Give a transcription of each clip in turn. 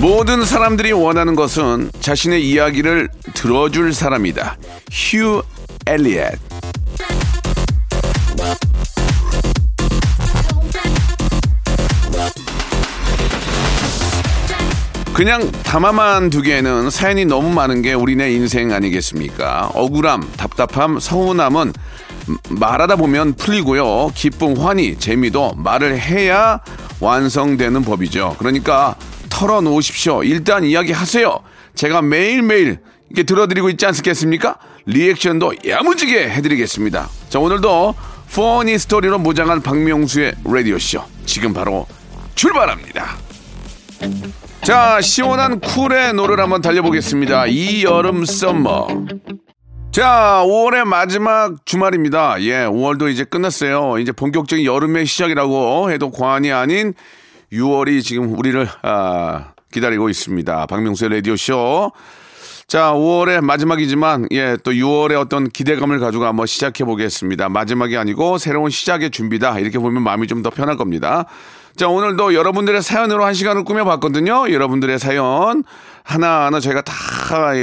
모든 사람들이 원하는 것은 자신의 이야기를 들어줄 사람이다. 휴 엘리엇. 그냥 담아만 두기에는 사연이 너무 많은 게 우리네 인생 아니겠습니까? 억울함, 답답함, 서운함은 말하다 보면 풀리고요. 기쁨, 환희, 재미도 말을 해야 완성되는 법이죠. 그러니까 털어놓으십시오. 일단 이야기하세요. 제가 매일매일 이렇게 들어드리고 있지 않겠습니까? 리액션도 야무지게 해드리겠습니다. 자, 오늘도 funny story로 무장한 박명수의 라디오쇼. 지금 바로 출발합니다. 자, 시원한 쿨의 노래를 한번 달려보겠습니다. 이 여름 summer. 자, 5월의 마지막 주말입니다. 예, 5월도 이제 끝났어요. 이제 본격적인 여름의 시작이라고 해도 과언이 아닌 6월이 지금 우리를 아, 기다리고 있습니다. 박명수의 라디오 쇼. 자, 5월의 마지막이지만, 예, 또 6월의 어떤 기대감을 가지고 한번 시작해 보겠습니다. 마지막이 아니고 새로운 시작의 준비다. 이렇게 보면 마음이 좀 더 편할 겁니다. 자, 오늘도 여러분들의 사연으로 한 시간을 꾸며봤거든요. 여러분들의 사연 하나하나 저희가 다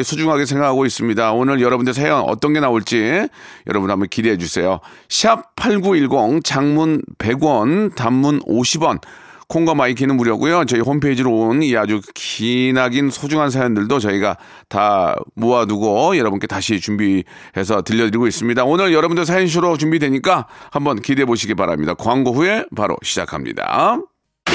소중하게 생각하고 있습니다. 오늘 여러분들 사연 어떤 게 나올지 여러분 한번 기대해 주세요. 샵 8910 장문 100원, 단문 50원. 콩과 my K는 무료고요. 저희 홈페이지로 온 이 아주 기나긴 소중한 사연들도 저희가 다 모아두고 여러분께 다시 준비해서 들려드리고 있습니다. 오늘 여러분들 사연쇼로 준비되니까 한번 기대해 보시기 바랍니다. 광고 후에 바로 시작합니다.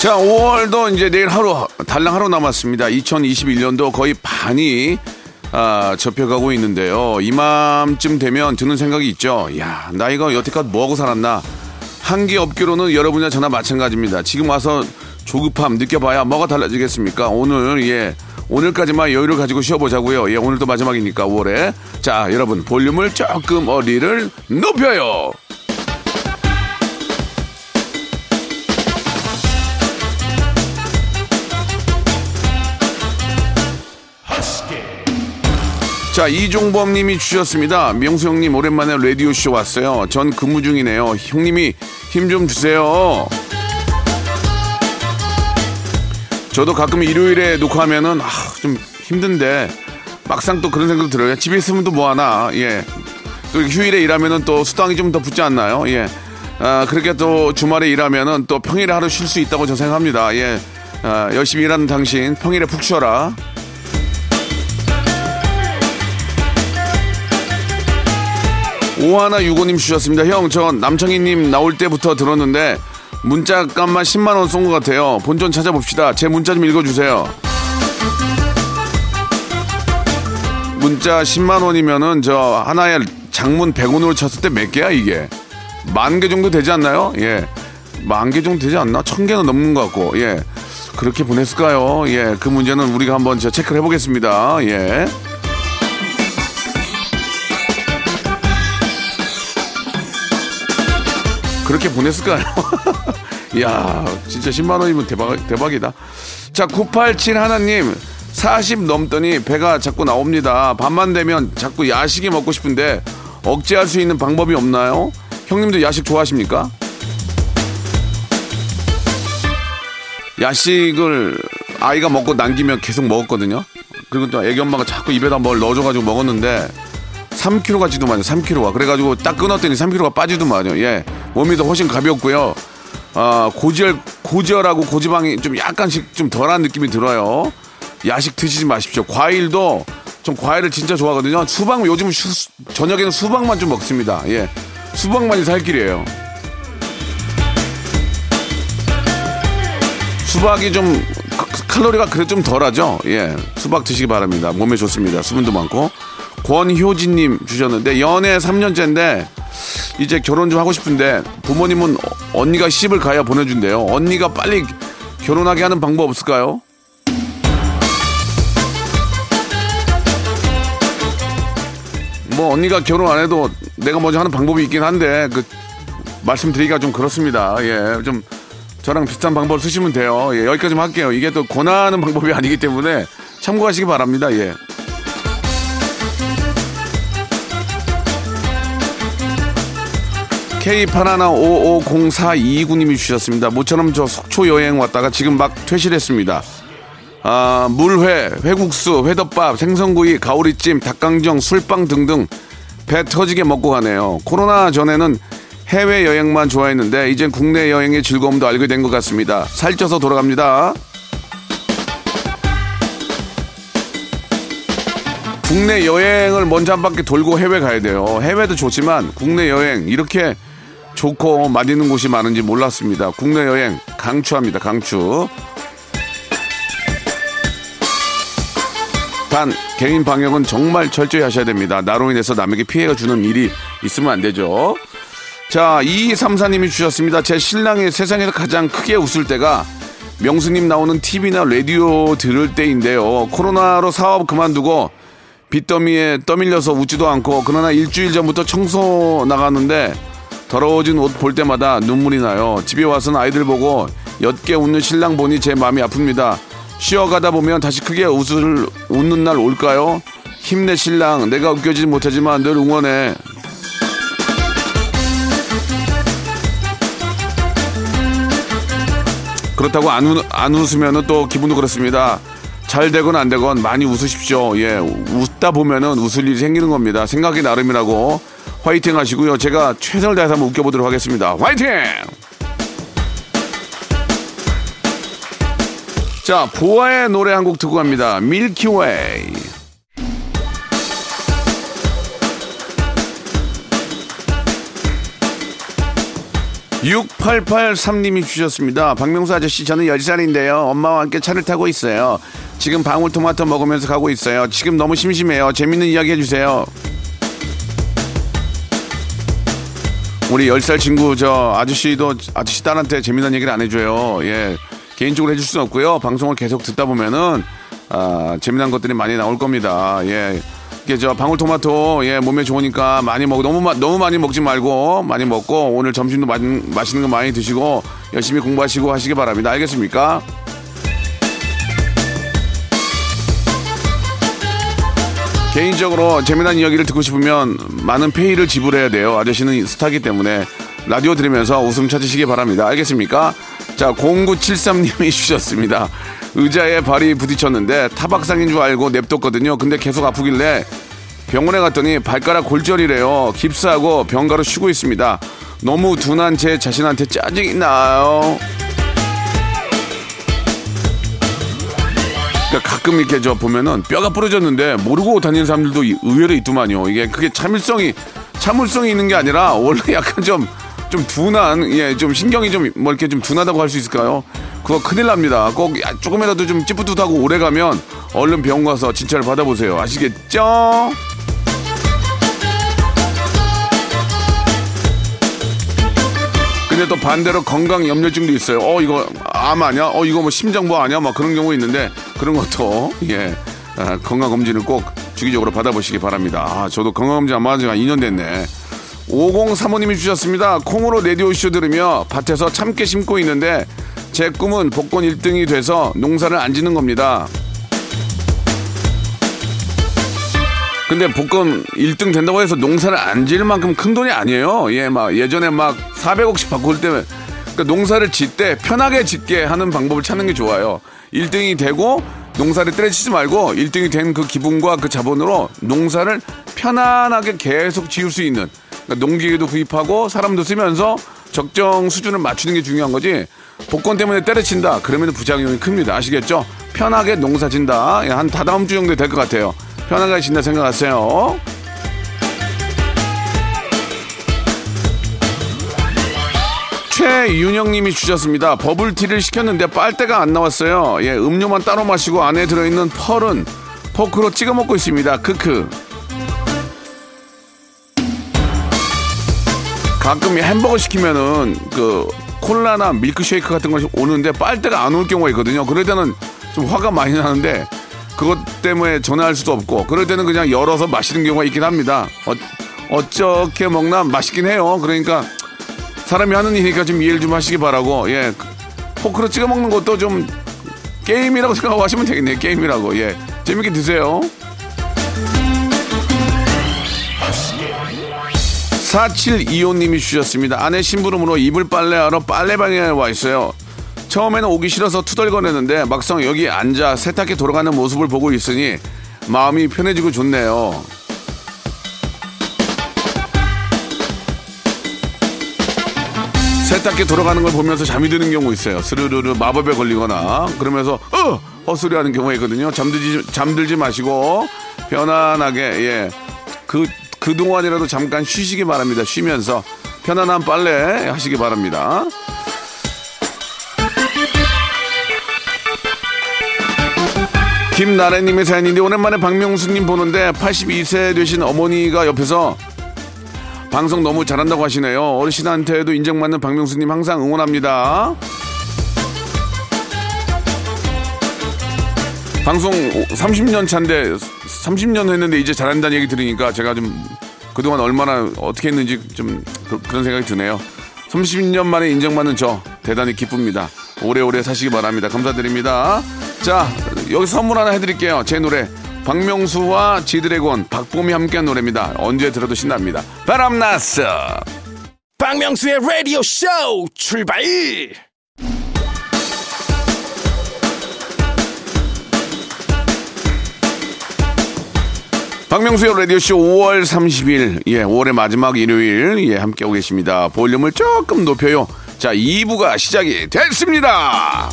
자, 5월도 이제 내일 하루, 달랑 하루 남았습니다. 2021년도 거의 반이 아, 접혀가고 있는데요. 이맘쯤 되면 드는 생각이 있죠. 야, 나 이거 여태껏 뭐하고 살았나? 한계 업계로는 여러분이나 저나 마찬가지입니다. 지금 와서 조급함 느껴봐야 뭐가 달라지겠습니까? 오늘, 예. 오늘까지만 여유를 가지고 쉬어보자고요. 예, 오늘도 마지막이니까 5월에. 자, 여러분, 볼륨을 조금 어리를 높여요. 자, 이종범 님이 주셨습니다. 명수 형님, 오랜만에 라디오쇼 왔어요. 전 근무 중이네요. 형님이 힘 좀 주세요. 저도 가끔 일요일에 녹화하면은, 아, 좀 힘든데, 막상 또 그런 생각 들어요. 집에 있으면 또 뭐하나, 예. 또 휴일에 일하면은 또 수당이 좀 더 붙지 않나요? 예. 아, 그렇게 또 주말에 일하면은 또 평일에 하루 쉴 수 있다고 저 생각합니다. 예. 아, 열심히 일하는 당신, 평일에 푹 쉬어라. 오하나 유고님 주셨습니다. 형, 저 남창희님 나올 때부터 들었는데 문자 값만 10만 원 쏜 것 같아요. 본전 찾아봅시다. 제 문자 좀 읽어주세요. 문자 10만 원이면은 저 하나에 장문 100원으로 쳤을 때 몇 개야 이게? 만 개 정도 되지 않나요? 예. 만 개 정도 되지 않나? 천 개는 넘는 것 같고, 예. 그렇게 보냈을까요? 예. 그 문제는 우리가 한번 저 체크를 해보겠습니다. 예. 그렇게 보냈을까요? 이야, 진짜 10만 원이면 대박, 대박이다. 자, 987 하나님, 40 넘더니 배가 자꾸 나옵니다. 밤만 되면 자꾸 야식이 먹고 싶은데 억제할 수 있는 방법이 없나요? 형님도 야식 좋아하십니까? 야식을 아이가 먹고 남기면 계속 먹었거든요. 그리고 또 애기 엄마가 자꾸 입에다 뭘 넣어줘가지고 먹었는데 3kg가 찌더만요. 3kg가. 그래가지고 딱 끊었더니 3kg가 빠지더만요. 예. 몸이 더 훨씬 가볍고요. 아, 고지혈, 고지혈하고 고지방이 좀 약간씩 좀 덜한 느낌이 들어요. 야식 드시지 마십시오. 과일도 좀 과일을 진짜 좋아하거든요. 수박, 요즘 수, 저녁에는 수박만 좀 먹습니다. 예. 수박만이 살 길이에요. 수박이 좀 칼로리가 그래 좀 덜하죠. 예, 수박 드시기 바랍니다. 몸에 좋습니다. 수분도 많고. 권효진님 주셨는데 연애 3년째인데 이제 결혼 좀 하고 싶은데 부모님은 언니가 시집을 가야 보내준대요. 언니가 빨리 결혼하게 하는 방법 없을까요? 뭐 언니가 결혼 안 해도 내가 먼저 하는 방법이 있긴 한데 그 말씀드리기가 좀 그렇습니다. 예, 좀 저랑 비슷한 방법을 쓰시면 돼요. 예, 여기까지만 할게요. 이게 또 권하는 방법이 아니기 때문에 참고하시기 바랍니다. 예. K81550429님이 주셨습니다. 모처럼 저 속초 여행 왔다가 지금 막 퇴실했습니다. 아, 물회, 회국수, 회덮밥, 생선구이, 가오리찜, 닭강정, 술빵 등등 배 터지게 먹고 가네요. 코로나 전에는 해외 여행만 좋아했는데 이젠 국내 여행의 즐거움도 알게 된 것 같습니다. 살쪄서 돌아갑니다. 국내 여행을 먼저 한 바퀴 돌고 해외 가야 돼요. 해외도 좋지만 국내 여행 이렇게 좋고 맛있는 곳이 많은지 몰랐습니다. 국내 여행 강추합니다. 강추. 단 개인 방역은 정말 철저히 하셔야 됩니다. 나로 인해서 남에게 피해가 주는 일이 있으면 안 되죠. 자, 2234님이 주셨습니다. 제 신랑이 세상에서 가장 크게 웃을 때가 명수님 나오는 TV나 라디오 들을 때인데요. 코로나로 사업 그만두고 빚더미에 떠밀려서 웃지도 않고 그러나 일주일 전부터 청소 나갔는데 더러워진 옷 볼 때마다 눈물이 나요. 집에 와서는 아이들 보고 옅게 웃는 신랑 보니 제 마음이 아픕니다. 쉬어가다 보면 다시 크게 웃을, 웃는 날 올까요? 힘내 신랑 내가 웃겨지지 못하지만 늘 응원해 그렇다고 안, 웃, 안 웃으면 또 기분도 그렇습니다. 잘 되건 안 되건 많이 웃으십시오. 예, 웃다 보면은 웃을 일이 생기는 겁니다. 생각이 나름이라고 화이팅 하시고요. 제가 최선을 다해서 한번 웃겨보도록 하겠습니다. 화이팅! 자, 보아의 노래 한 곡 듣고 갑니다. 밀키웨이. 6883님이 주셨습니다. 박명수 아저씨, 저는 10살인데요. 엄마와 함께 차를 타고 있어요. 지금 방울토마토 먹으면서 가고 있어요. 지금 너무 심심해요. 재밌는 이야기 해주세요. 우리 10살 친구, 저 아저씨도 아저씨 딸한테 재밌는 얘기를 안 해줘요. 예. 개인적으로 해줄 수는 없고요. 방송을 계속 듣다 보면은, 아, 재미난 것들이 많이 나올 겁니다. 예. 이게 저 방울토마토 예 몸에 좋으니까 많이 먹고 너무 마, 너무 많이 먹지 말고 많이 먹고 오늘 점심도 마, 맛있는 거 많이 드시고 열심히 공부하시고 하시기 바랍니다. 알겠습니까? 개인적으로 재미난 이야기를 듣고 싶으면 많은 페이를 지불해야 돼요. 아저씨는 스타기 때문에 라디오 들으면서 웃음 찾으시기 바랍니다. 알겠습니까? 자, 0973님이 주셨습니다. 의자에 발이 부딪혔는데 타박상인 줄 알고 냅뒀거든요. 근데 계속 아프길래 병원에 갔더니 발가락 골절이래요. 깁스하고 병가로 쉬고 있습니다. 너무 둔한 제 자신한테 짜증이 나요. 그러니까 가끔 이렇게 저 보면은 뼈가 부러졌는데 모르고 다니는 사람들도 의외로 있더만요. 이게 그게 참을성이 참을성이 있는 게 아니라 원래 약간 좀 좀 둔한 예 좀 신경이 좀 뭐 이렇게 좀 둔하다고 할 수 있을까요? 그거 큰일 납니다. 꼭 조금이라도 좀 찌뿌듯하고 오래 가면 얼른 병원 가서 진찰을 받아보세요. 아시겠죠? 근데 또 반대로 건강 염려증도 있어요. 어 이거 암 아니야? 어 이거 뭐 심장부 아니야? 막 그런 경우 있는데 그런 것도 예 아, 건강 검진을 꼭 주기적으로 받아보시기 바랍니다. 아, 저도 건강 검진 안 받은 지가 2년 됐네. 5035님이 주셨습니다. 콩으로 라디오쇼 들으며 밭에서 참깨 심고 있는데 제 꿈은 복권 1등이 돼서 농사를 안 짓는 겁니다. 근데 복권 1등 된다고 해서 농사를 안 지을 만큼 큰 돈이 아니에요. 예, 막 예전에 막 400억씩 받고 때면 그러니까 농사를 짓 때 편하게 짓게 하는 방법을 찾는 게 좋아요. 1등이 되고 농사를 때려치지 말고 1등이 된 그 기분과 그 자본으로 농사를 편안하게 계속 지을 수 있는 그러니까 농기계도 구입하고 사람도 쓰면서 적정 수준을 맞추는 게 중요한 거지 복권 때문에 때려친다 그러면 부작용이 큽니다 아시겠죠? 편하게 농사 진다 예, 한 다다음 주 정도 될 것 같아요 편하게 진다 생각하세요 최윤영님이 주셨습니다. 버블티를 시켰는데 빨대가 안 나왔어요. 예, 음료만 따로 마시고 안에 들어있는 펄은 포크로 찍어 먹고 있습니다. 크크. 가끔 햄버거 시키면은 그 콜라나 밀크쉐이크 같은 것이 오는데 빨대가 안 올 경우가 있거든요. 그럴 때는 좀 화가 많이 나는데 그것 때문에 전화할 수도 없고 그럴 때는 그냥 열어서 마시는 경우가 있긴 합니다. 어, 어떻게 먹나 맛있긴 해요. 그러니까 사람이 하는 일이니까 좀 이해를 좀 하시기 바라고 예. 포크로 찍어 먹는 것도 좀 게임이라고 생각하고 하시면 되겠네요. 게임이라고. 예. 재밌게 드세요. 4725님이 주셨습니다. 아내 심부름으로 이불 빨래하러 빨래방에 와 있어요 처음에는 오기 싫어서 투덜거렸는데 막상 여기 앉아 세탁기 돌아가는 모습을 보고 있으니 마음이 편해지고 좋네요 세탁기 돌아가는 걸 보면서 잠이 드는 경우 있어요. 스르르르 마법에 걸리거나 그러면서 어 헛소리 하는 경우가 있거든요. 잠들지 잠들지 마시고 편안하게 예. 그 그동안이라도 잠깐 쉬시기 바랍니다. 쉬면서 편안한 빨래 하시기 바랍니다. 김나래님의 사연인데 오랜만에 박명수님 보는데 82세 되신 어머니가 옆에서 방송 너무 잘한다고 하시네요. 어르신한테도 인정받는 박명수님 항상 응원합니다. 방송 30년 차인데 30년 했는데 이제 잘한다는 얘기 들으니까 제가 좀 그동안 얼마나 어떻게 했는지 좀 그, 런 생각이 드네요. 30년 만에 인정받는 저 대단히 기쁩니다. 오래오래 사시기 바랍니다. 감사드립니다. 자, 여기 선물 하나 해드릴게요. 제 노래 박명수와 지드래곤, 박봄이 함께한 노래입니다. 언제 들어도 신납니다. 바람났어. 박명수의 라디오 쇼 출발 박명수의 라디오쇼 5월 30일, 예, 5월의 마지막 일요일, 예, 함께하고 계십니다. 볼륨을 조금 높여요. 자, 2부가 시작이 됐습니다.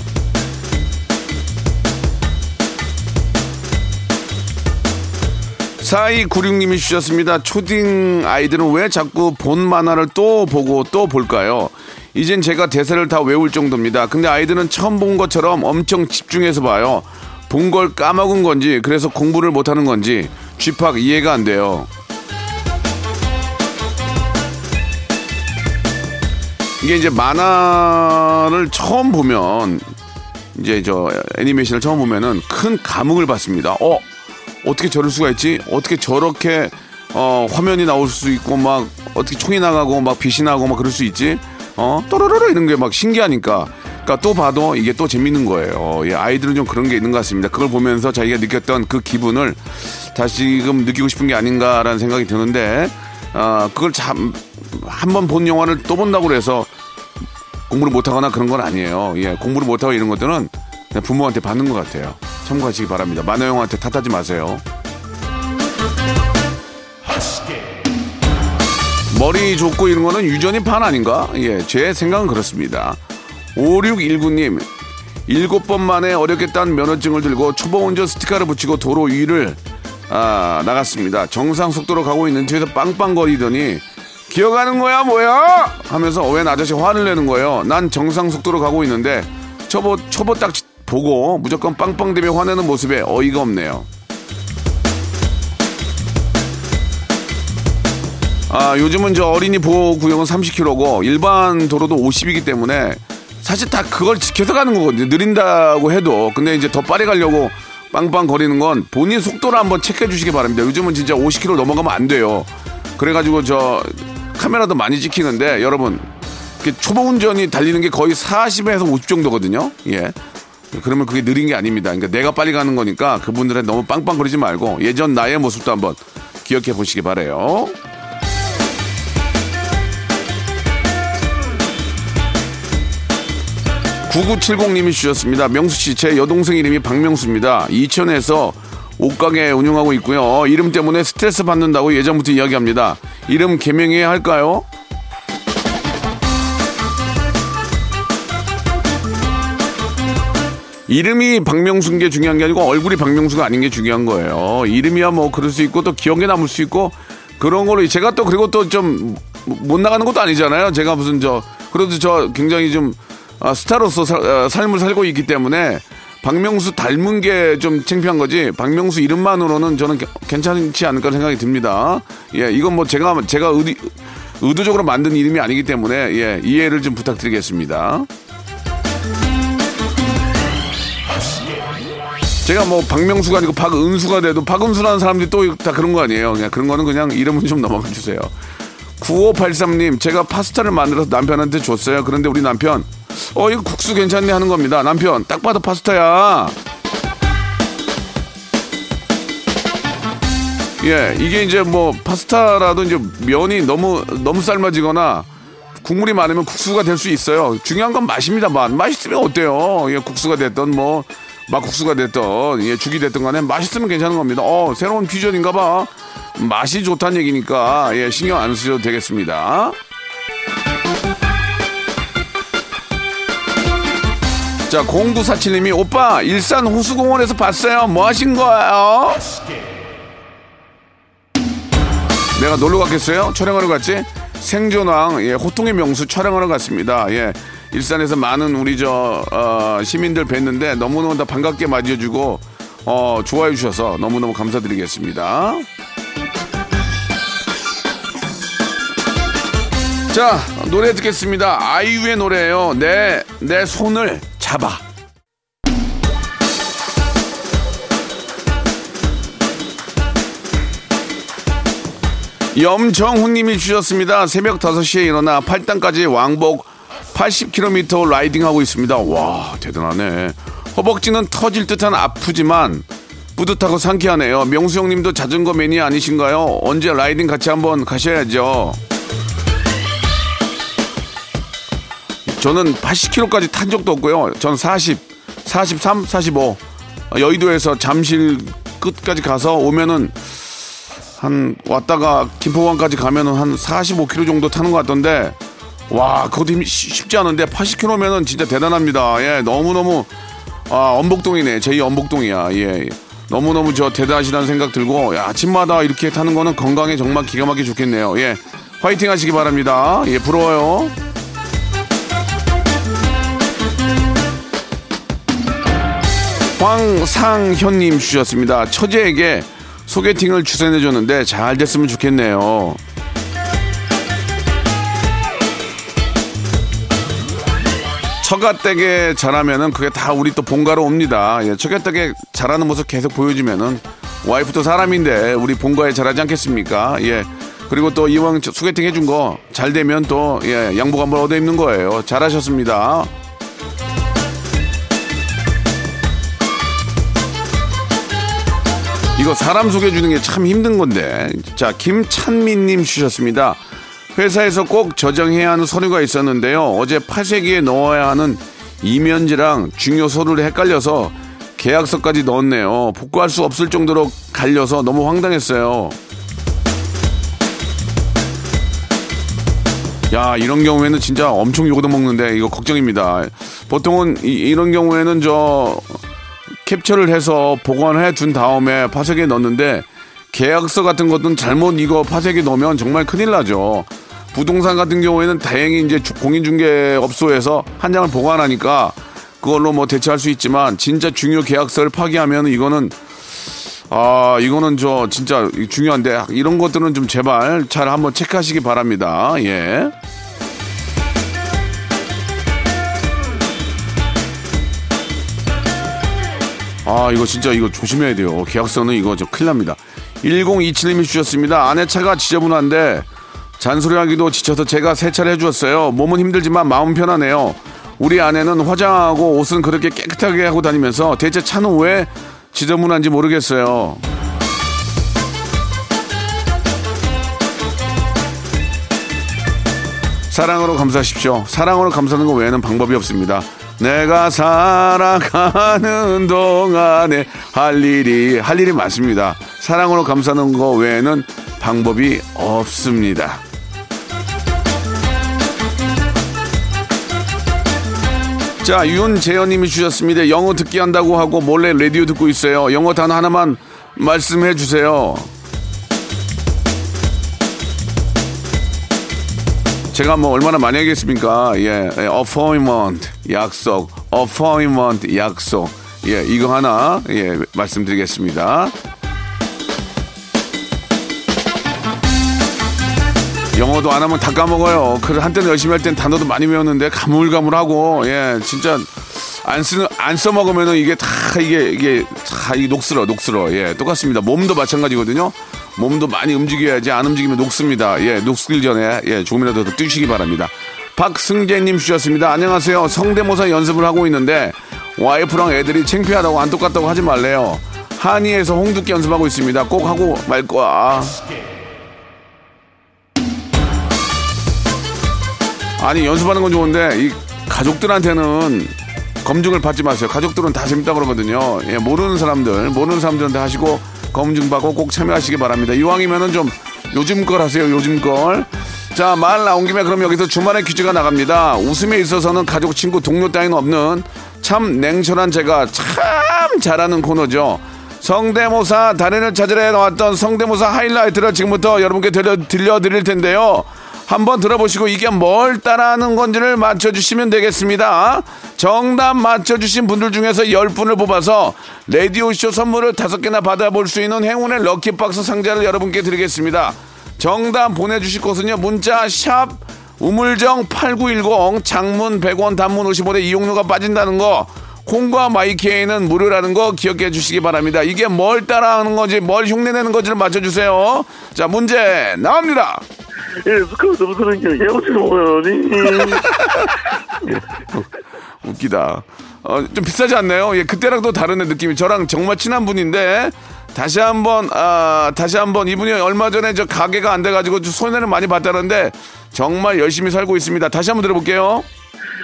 4296님이 주셨습니다. 초딩 아이들은 왜 자꾸 본 만화를 또 보고 또 볼까요? 이젠 제가 대사를 다 외울 정도입니다. 근데 아이들은 처음 본 것처럼 엄청 집중해서 봐요. 본 걸 까먹은 건지, 그래서 공부를 못하는 건지, 쥐팍 이해가 안 돼요. 이게 이제 만화를 처음 보면, 이제 저 애니메이션을 처음 보면은 큰 감흥을 받습니다. 어, 어떻게 저럴 수가 있지? 어떻게 저렇게 어, 화면이 나올 수 있고 막 어떻게 총이 나가고 막 빛이 나고 막 그럴 수 있지? 어, 또르르르 이런 게 막 신기하니까. 그러니까 또 봐도 이게 또 재밌는 거예요. 예, 아이들은 좀 그런 게 있는 것 같습니다. 그걸 보면서 자기가 느꼈던 그 기분을 다시금 느끼고 싶은 게 아닌가라는 생각이 드는데, 아, 그걸 참, 한 번 본 영화를 또 본다고 그래서 공부를 못하거나 그런 건 아니에요. 예, 공부를 못하고 이런 것들은 부모한테 받는 것 같아요. 참고하시기 바랍니다. 만화 영화한테 탓하지 마세요. 머리 좋고 이런 거는 유전이 판 아닌가? 예, 제 생각은 그렇습니다. 5619님, 일곱 번 만에 어렵게 딴 면허증을 들고 초보 운전 스티커를 붙이고 도로 위를 아, 나갔습니다. 정상 속도로 가고 있는 뒤에서 빵빵거리더니 기어가는 거야 뭐야? 하면서 웬 아저씨 화를 내는 거예요. 난 정상 속도로 가고 있는데 초보 초보 딱 보고 무조건 빵빵대며 화내는 모습에 어이가 없네요. 아, 요즘은 저 어린이 보호 구역은 30km고 일반 도로도 50이기 때문에 사실 다 그걸 지켜서 가는 거거든요. 느린다고 해도. 근데 이제 더 빨리 가려고 빵빵 거리는 건 본인 속도를 한번 체크해 주시기 바랍니다. 요즘은 진짜 50km 넘어가면 안 돼요. 그래가지고 저 카메라도 많이 찍히는데 여러분 초보 운전이 달리는 게 거의 40에서 50 정도거든요. 예. 그러면 그게 느린 게 아닙니다. 그러니까 내가 빨리 가는 거니까 그분들은 너무 빵빵거리지 말고 예전 나의 모습도 한번 기억해 보시기 바래요. 9970님이 주셨습니다. 명수 씨, 제 여동생 이름이 박명수입니다. 이천에서 옷가게 운영하고 있고요. 이름 때문에 스트레스 받는다고 예전부터 이야기합니다. 이름 개명해야 할까요? 이름이 박명수인 게 중요한 게 아니고 얼굴이 박명수가 아닌 게 중요한 거예요. 이름이야 뭐 그럴 수 있고 또 기억에 남을 수 있고 그런 걸로 제가 또 그리고 또 좀 못 나가는 것도 아니잖아요. 제가 무슨 저 그래도 저 굉장히 좀 아, 스타로서 사- 아, 삶을 살고 있기 때문에 박명수 닮은 게 좀 창피한 거지 박명수 이름만으로는 저는 겨- 괜찮지 않을까 생각이 듭니다. 예, 이건 뭐 제가 제가 의도, 의도적으로 만든 이름이 아니기 때문에 예, 이해를 좀 부탁드리겠습니다. 제가 뭐 박명수가 아니고 박은수가 돼도 박은수라는 사람들이 또 다 그런 거 아니에요. 그냥 그런 거는 그냥 이름은 좀 넘어가 주세요. 9583님, 제가 파스타를 만들어서 남편한테 줬어요. 그런데 우리 남편, 어, 이거 국수 괜찮네 하는 겁니다. 남편, 딱 봐도 파스타야. 예, 이게 이제 뭐 파스타라도 이제 면이 너무, 너무 삶아지거나 국물이 많으면 국수가 될 수 있어요. 중요한 건 맛입니다. 맛. 맛있으면 어때요? 예, 국수가 됐던 뭐 막국수가 됐던 예, 죽이 됐던 간에 맛있으면 괜찮은 겁니다. 어, 새로운 퓨전인가 봐. 맛이 좋다는 얘기니까 예, 신경 안 쓰셔도 되겠습니다. 자, 0947님이 오빠 일산 호수공원에서 봤어요. 뭐 하신 거예요? 내가 놀러 갔겠어요? 촬영하러 갔지? 생존왕, 예, 호통의 명수 촬영하러 갔습니다. 예, 일산에서 많은 우리 저, 어, 시민들 뵀는데 너무너무 다 반갑게 맞이해주고, 어, 좋아해 주셔서 너무너무 감사드리겠습니다. 자, 노래 듣겠습니다. 아이유의 노래예요. 내, 내 손을 잡아. 염정훈님이 주셨습니다. 새벽 5시에 일어나 팔당까지 왕복 80km 라이딩하고 있습니다. 와, 대단하네. 허벅지는 터질 듯한 아프지만 뿌듯하고 상쾌하네요. 명수 형님도 자전거 매니아 아니신가요? 언제 라이딩 같이 한번 가셔야죠. 저는 80km까지 탄 적도 없고요. 전 40, 43, 45. 여의도에서 잠실 끝까지 가서 오면은 한 왔다가 김포공항까지 가면은 한 45km 정도 타는 것 같던데 와 그것도 힘- 쉬- 쉽지 않은데 80km면은 진짜 대단합니다. 예 너무 너무 아 엄복동이네 제2 엄복동이야 예 너무 너무 저 대단하시다는 생각 들고 야, 아침마다 이렇게 타는 거는 건강에 정말 기가 막히게 좋겠네요. 예 화이팅 하시기 바랍니다. 예 부러워요. 황상현님 주셨습니다. 처제에게 소개팅을 추천해줬는데 잘 됐으면 좋겠네요. 처가댁에 잘하면은 그게 다 우리 또 본가로 옵니다. 예, 처가댁에 잘하는 모습 계속 보여주면은 와이프도 사람인데 우리 본가에 잘하지 않겠습니까? 예. 그리고 또 이왕 저 소개팅 해준 거 잘 되면 또 예, 양복 한번 얻어 입는 거예요. 잘하셨습니다. 이거 사람 소개해 주는 게 참 힘든 건데. 자, 김찬민님 주셨습니다. 회사에서 꼭 저장해야 하는 서류가 있었는데요. 어제 파쇄기에 넣어야 하는 이면지랑 중요 서류를 헷갈려서 계약서까지 넣었네요. 복구할 수 없을 정도로 갈려서 너무 황당했어요. 야, 이런 경우에는 진짜 엄청 욕도 먹는데 이거 걱정입니다. 보통은 이, 런 경우에는 저 캡처를 해서 보관해 둔 다음에 파쇄기에 넣는데 계약서 같은 것은 잘못 이거 파쇄기에 넣으면 정말 큰일 나죠. 부동산 같은 경우에는 다행히 이제 주- 공인중개업소에서 한 장을 보관하니까 그걸로 뭐 대체할 수 있지만 진짜 중요 계약서를 파기하면 이거는 아 이거는 저 진짜 중요한데 이런 것들은 좀 제발 잘 한번 체크하시기 바랍니다. 예. 아, 이거 진짜 이거 조심해야 돼요. 계약서는 이거 저 큰일 납니다. 1027님이 주셨습니다. 아내 차가 지저분한데 잔소리하기도 지쳐서 제가 세차를 해주었어요. 몸은 힘들지만 마음은 편하네요. 우리 아내는 화장하고 옷은 그렇게 깨끗하게 하고 다니면서 대체 차는 왜 지저분한지 모르겠어요. 사랑으로 감사하십시오. 사랑으로 감사하는 것 외에는 방법이 없습니다. 내가 살아가는 동안에 할 일이 할 일이 많습니다. 사랑으로 감사하는 거 외에는 방법이 없습니다. 자, 윤재현님이 주셨습니다. 영어 듣기 한다고 하고 몰래 라디오 듣고 있어요. 영어 단어 하나만 말씀해 주세요. 제가 뭐 얼마나 많이 하겠습니까? 예, 예, appointment 약속, appointment 약속. 예, 이거 하나 예 말씀드리겠습니다. 영어도 안 하면 다 까먹어요. 그래 한때는 열심히 할 땐 단어도 많이 외웠는데 가물가물하고 예 진짜 안 쓰는 안 써먹으면은 이게 다 이게 이게 다 이게 녹슬어 녹슬어 예 똑같습니다. 몸도 마찬가지거든요. 몸도 많이 움직여야지 안 움직이면 녹습니다. 예 녹슬 전에 예 조금이라도 더 뛰시기 바랍니다. 박승재님 주셨습니다. 안녕하세요. 성대모사 연습을 하고 있는데 와이프랑 애들이 창피하다고 안 똑같다고 하지 말래요. 한의에서 홍두깨 연습하고 있습니다. 꼭 하고 말 거야. 아니 연습하는 건 좋은데 이 가족들한테는 검증을 받지 마세요. 가족들은 다 재밌다 그러거든요. 예, 모르는 사람들, 모르는 사람들한테 하시고 검증 받고 꼭 참여하시기 바랍니다. 이왕이면은 좀 요즘 걸 하세요. 요즘 걸. 자, 말 나온 김에 그럼 여기서 주말에 퀴즈가 나갑니다. 웃음에 있어서는 가족, 친구, 동료 따위는 없는 참 냉철한 제가 참 잘하는 코너죠. 성대모사 달인을 찾으러 나왔던 성대모사 하이라이트를 지금부터 여러분께 들려, 들려드릴 텐데요. 한번 들어보시고 이게 뭘 따라하는 건지를 맞춰주시면 되겠습니다. 정답 맞춰주신 분들 중에서 10분을 뽑아서 라디오쇼 선물을 5개나 받아볼 수 있는 행운의 럭키박스 상자를 여러분께 드리겠습니다. 정답 보내주실 곳은요. 문자 샵 우물정 8910 장문 100원 단문 50원에 이용료가 빠진다는 거 콩과 마이케이는 무료라는 거 기억해 주시기 바랍니다. 이게 뭘 따라하는 건지 뭘 흉내내는 건지를 맞춰주세요. 자 문제 나옵니다. 예, 스카우트 무슨 게 헤어지는 모양이. 웃기다. 어, 좀 비싸지 않나요? 예, 그때랑 또 다른 느낌이 저랑 정말 친한 분인데 다시 한번 아 다시 한번 이분이 얼마 전에 저 가게가 안 돼가지고 좀 손해를 많이 봤다는데 정말 열심히 살고 있습니다. 다시 한번 들어볼게요.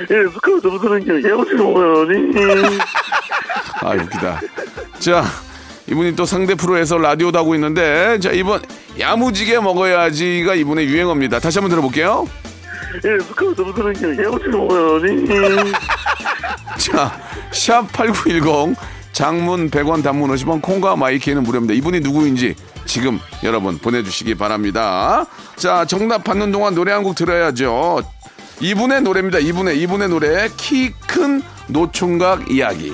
예, 스카우트 무슨 게 헤어지는 모양이. 아 웃기다. 자 이분이 또 상대 프로에서 라디오도 하고 있는데 자 이번 야무지게 먹어야지가 이분의 유행어입니다. 다시 한번 들어볼게요. 예, 스카우트 무슨 게 헤어지는 모양이. 자, 샵 8910 장문 100원 단문 50원 콩과 my K는 무료입니다. 이분이 누구인지 지금 여러분 보내주시기 바랍니다. 자, 정답 받는 동안 노래 한 곡 들어야죠. 이분의 노래입니다. 이분의 이분의 노래 키 큰 노총각 이야기.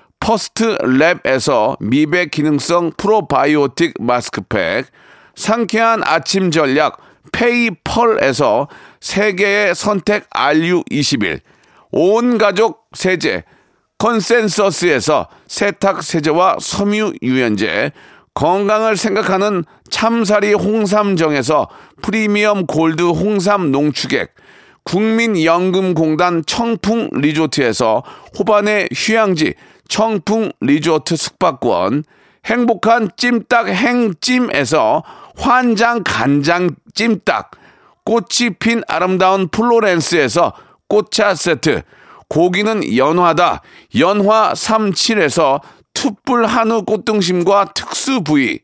퍼스트 랩에서 미백 기능성 프로바이오틱 마스크팩, 상쾌한 아침 전략 페이펄에서 세계의 선택 RU21 온 가족 세제 컨센서스에서 세탁 세제와 섬유 유연제 건강을 생각하는 참살이 홍삼정에서 프리미엄 골드 홍삼 농축액 국민연금공단 청풍 리조트에서 호반의 휴양지 청풍 리조트 숙박권 행복한 찜닭 행찜에서 환장 간장 찜닭 꽃이 핀 아름다운 플로렌스에서 꽃차 세트 고기는 연화다 연화 37에서 투뿔 한우 꽃등심과 특수 부위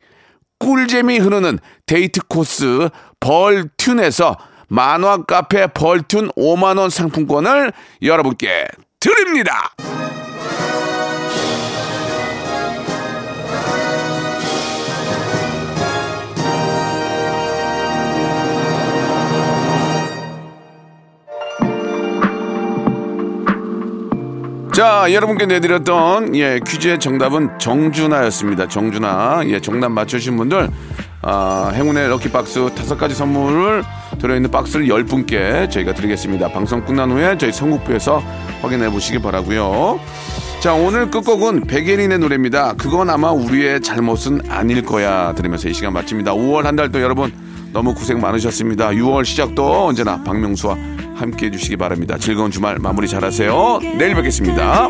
꿀잼이 흐르는 데이트 코스 벌툰에서 만화 카페 벌툰 5만원 상품권을 여러분께 드립니다. 자, 여러분께 내드렸던 예, 퀴즈의 정답은 정준하였습니다. 정준하. 예, 정답 맞추신 분들 아, 행운의 럭키박스 다섯 가지 선물을 들어있는 박스를 열 분께 저희가 드리겠습니다. 방송 끝난 후에 저희 선곡부에서 확인해 보시기 바라고요. 자, 오늘 끝곡은 백예린의 노래입니다. 그건 아마 우리의 잘못은 아닐 거야 들으면서 이 시간 마칩니다. 5월 한 달도 여러분 너무 고생 많으셨습니다. 6월 시작도 언제나 박명수와 함께 해주시기 바랍니다. 즐거운 주말 마무리 잘하세요. 내일 뵙겠습니다.